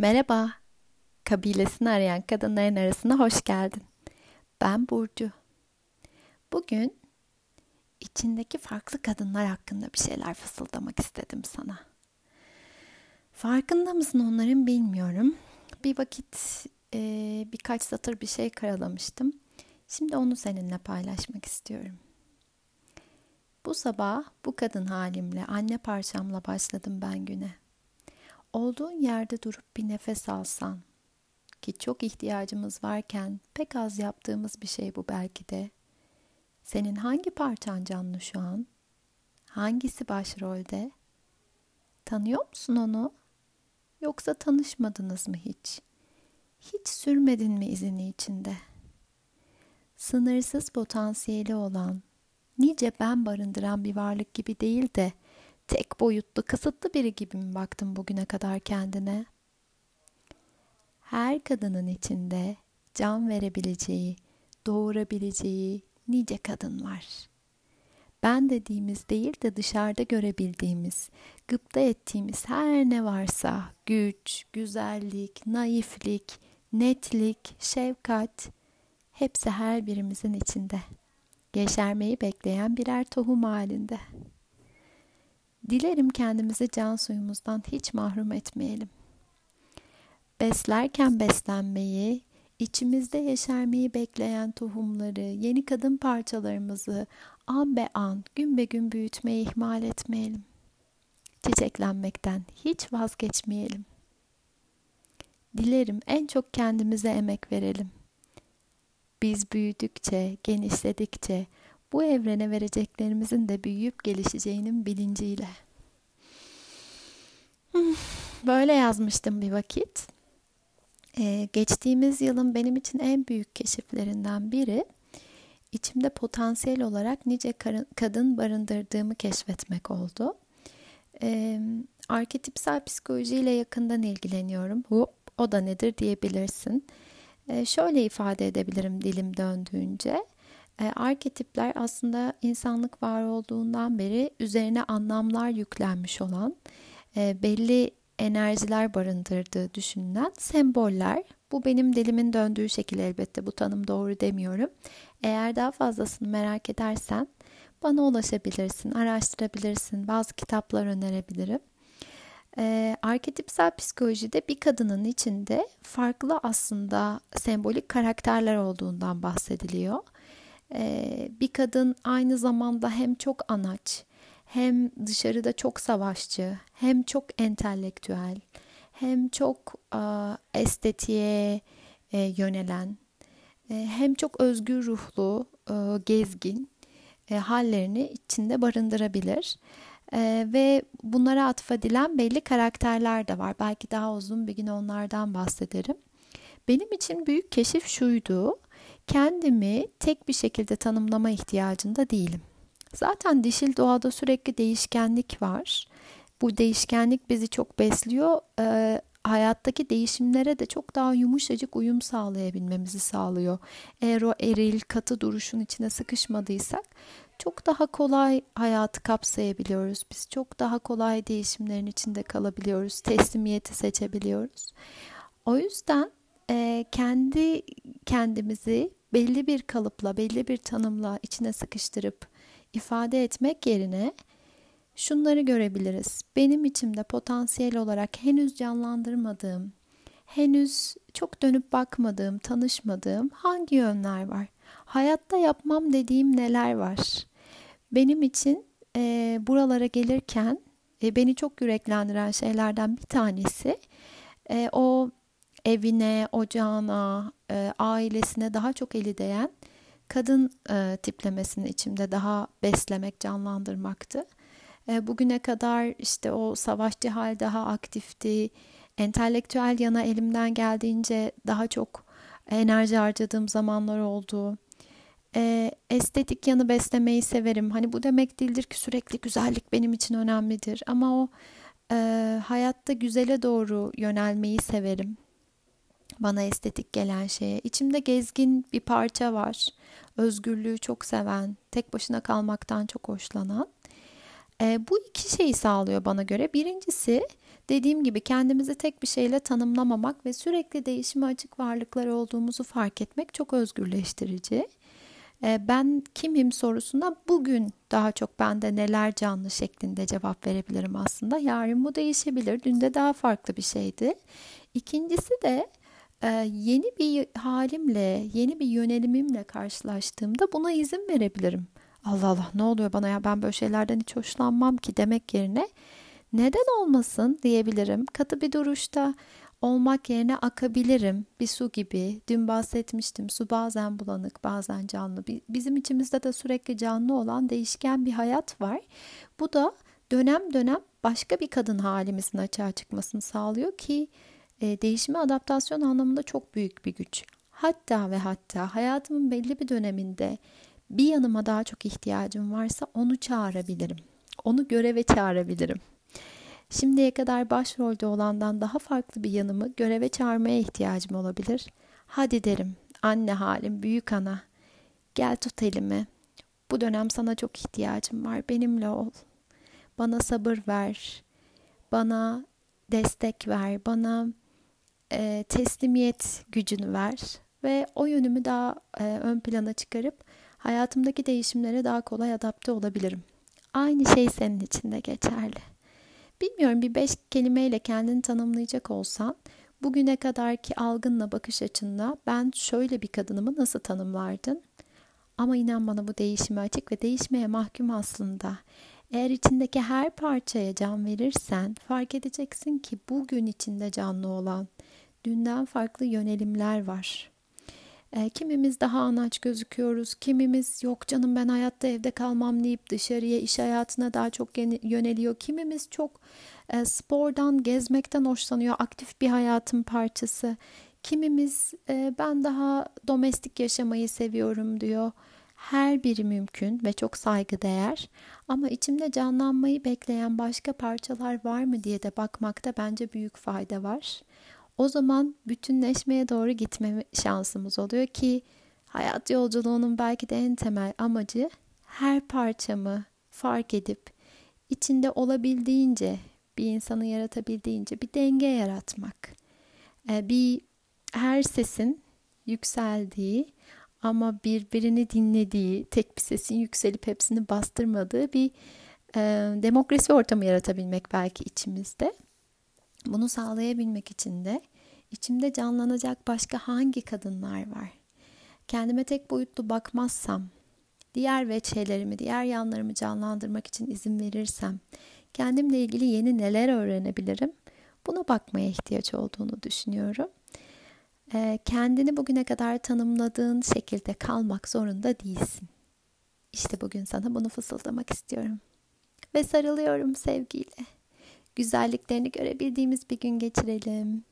Merhaba, kabilesini arayan kadınların arasına hoş geldin. Ben Burcu. Bugün içindeki farklı kadınlar hakkında bir şeyler fısıldamak istedim sana. Farkında mısın onların bilmiyorum. Bir vakit e, birkaç satır bir şey karalamıştım. Şimdi onu seninle paylaşmak istiyorum. Bu sabah bu kadın halimle, anne parçamla başladım ben güne. Olduğun yerde durup bir nefes alsan ki çok ihtiyacımız varken pek az yaptığımız bir şey bu belki de. Senin hangi parçan canlı şu an? Hangisi başrolde? Tanıyor musun onu? Yoksa tanışmadınız mı hiç? Hiç sürmedin mi izini içinde? Sınırsız potansiyeli olan, nice ben barındıran bir varlık gibi değil de tek boyutlu, kısıtlı biri gibi mi baktın bugüne kadar kendine? Her kadının içinde can verebileceği, doğurabileceği nice kadın var. Ben dediğimiz değil de dışarıda görebildiğimiz, gıpta ettiğimiz her ne varsa güç, güzellik, naiflik, netlik, şefkat hepsi her birimizin içinde. Yeşermeyi bekleyen birer tohum halinde. Dilerim kendimizi can suyumuzdan hiç mahrum etmeyelim. Beslerken beslenmeyi, içimizde yeşermeyi bekleyen tohumları, yeni kadın parçalarımızı an be an, gün be gün büyütmeyi ihmal etmeyelim. Çiçeklenmekten hiç vazgeçmeyelim. Dilerim en çok kendimize emek verelim. Biz büyüdükçe, genişledikçe bu evrene vereceklerimizin de büyüyüp gelişeceğinin bilinciyle. Hmm, böyle yazmıştım bir vakit. Ee, geçtiğimiz yılın benim için en büyük keşiflerinden biri içimde potansiyel olarak nice kadın barındırdığımı keşfetmek oldu. Ee, arketipsel psikolojiyle yakından ilgileniyorum. Hop, o da nedir diyebilirsin. Ee, şöyle ifade edebilirim dilim döndüğünce. E, arketipler aslında insanlık var olduğundan beri üzerine anlamlar yüklenmiş olan e, belli enerjiler barındırdığı düşünülen semboller. Bu benim dilimin döndüğü şekil elbette bu tanım doğru demiyorum. Eğer daha fazlasını merak edersen bana ulaşabilirsin, araştırabilirsin, bazı kitaplar önerebilirim. Ee, arketipsel psikolojide bir kadının içinde farklı aslında sembolik karakterler olduğundan bahsediliyor. Ee, bir kadın aynı zamanda hem çok anaç, hem dışarıda çok savaşçı, hem çok entelektüel, hem çok estetiğe e, yönelen, e, hem çok özgür ruhlu, e, gezgin hallerini içinde barındırabilir. ve bunlara atfedilen belli karakterler de var. Belki daha uzun bir gün onlardan bahsederim. Benim için büyük keşif şuydu kendimi tek bir şekilde tanımlama ihtiyacında değilim. Zaten dişil doğada sürekli değişkenlik var. Bu değişkenlik bizi çok besliyor. Ee, hayattaki değişimlere de çok daha yumuşacık uyum sağlayabilmemizi sağlıyor. Eğer o eril, katı duruşun içine sıkışmadıysak çok daha kolay hayatı kapsayabiliyoruz. Biz çok daha kolay değişimlerin içinde kalabiliyoruz. Teslimiyeti seçebiliyoruz. O yüzden e, kendi kendimizi belli bir kalıpla, belli bir tanımla içine sıkıştırıp ifade etmek yerine şunları görebiliriz. Benim içimde potansiyel olarak henüz canlandırmadığım, henüz çok dönüp bakmadığım, tanışmadığım hangi yönler var? Hayatta yapmam dediğim neler var? Benim için e, buralara gelirken e, beni çok yüreklendiren şeylerden bir tanesi e, o evine, ocağına, e, ailesine daha çok eli değen kadın e, tiplemesini içimde daha beslemek, canlandırmaktı. E, bugüne kadar işte o savaşçı hal daha aktifti. Entelektüel yana elimden geldiğince daha çok enerji harcadığım zamanlar oldu. E, estetik yanı beslemeyi severim. Hani bu demek değildir ki sürekli güzellik benim için önemlidir. Ama o e, hayatta güzele doğru yönelmeyi severim bana estetik gelen şeye. İçimde gezgin bir parça var. Özgürlüğü çok seven, tek başına kalmaktan çok hoşlanan. E, bu iki şeyi sağlıyor bana göre. Birincisi Dediğim gibi kendimizi tek bir şeyle tanımlamamak ve sürekli değişime açık varlıklar olduğumuzu fark etmek çok özgürleştirici. Ee, ben kimim sorusuna bugün daha çok bende neler canlı şeklinde cevap verebilirim aslında. Yarın bu değişebilir. Dün de daha farklı bir şeydi. İkincisi de e, yeni bir halimle, yeni bir yönelimimle karşılaştığımda buna izin verebilirim. Allah Allah ne oluyor bana ya ben böyle şeylerden hiç hoşlanmam ki demek yerine neden olmasın diyebilirim. Katı bir duruşta olmak yerine akabilirim. Bir su gibi. Dün bahsetmiştim. Su bazen bulanık, bazen canlı. Bizim içimizde de sürekli canlı olan değişken bir hayat var. Bu da dönem dönem başka bir kadın halimizin açığa çıkmasını sağlıyor ki e, değişime adaptasyon anlamında çok büyük bir güç. Hatta ve hatta hayatımın belli bir döneminde bir yanıma daha çok ihtiyacım varsa onu çağırabilirim. Onu göreve çağırabilirim. Şimdiye kadar başrolde olandan daha farklı bir yanımı göreve çağırmaya ihtiyacım olabilir. Hadi derim, anne halim, büyük ana. Gel tut elimi. Bu dönem sana çok ihtiyacım var. Benimle ol. Bana sabır ver. Bana destek ver. Bana e, teslimiyet gücünü ver. Ve o yönümü daha e, ön plana çıkarıp hayatımdaki değişimlere daha kolay adapte olabilirim. Aynı şey senin için de geçerli. Bilmiyorum bir beş kelimeyle kendini tanımlayacak olsan bugüne kadarki algınla bakış açınla ben şöyle bir kadınımı nasıl tanımlardın? Ama inan bana bu değişime açık ve değişmeye mahkum aslında. Eğer içindeki her parçaya can verirsen fark edeceksin ki bugün içinde canlı olan dünden farklı yönelimler var. E, kimimiz daha anaç gözüküyoruz, kimimiz yok canım ben hayatta evde kalmam deyip dışarıya iş hayatına daha çok yöneliyor. Kimimiz çok e, spordan, gezmekten hoşlanıyor, aktif bir hayatın parçası. Kimimiz e, ben daha domestik yaşamayı seviyorum diyor. Her biri mümkün ve çok saygıdeğer. Ama içimde canlanmayı bekleyen başka parçalar var mı diye de bakmakta bence büyük fayda var. O zaman bütünleşmeye doğru gitme şansımız oluyor ki hayat yolculuğunun belki de en temel amacı her parçamı fark edip içinde olabildiğince bir insanı yaratabildiğince bir denge yaratmak. Ee, bir her sesin yükseldiği ama birbirini dinlediği, tek bir sesin yükselip hepsini bastırmadığı bir e, demokrasi ortamı yaratabilmek belki içimizde. Bunu sağlayabilmek için de içimde canlanacak başka hangi kadınlar var? Kendime tek boyutlu bakmazsam, diğer veçelerimi, diğer yanlarımı canlandırmak için izin verirsem, kendimle ilgili yeni neler öğrenebilirim? Buna bakmaya ihtiyaç olduğunu düşünüyorum. Ee, kendini bugüne kadar tanımladığın şekilde kalmak zorunda değilsin. İşte bugün sana bunu fısıldamak istiyorum. Ve sarılıyorum sevgiyle. Güzelliklerini görebildiğimiz bir gün geçirelim.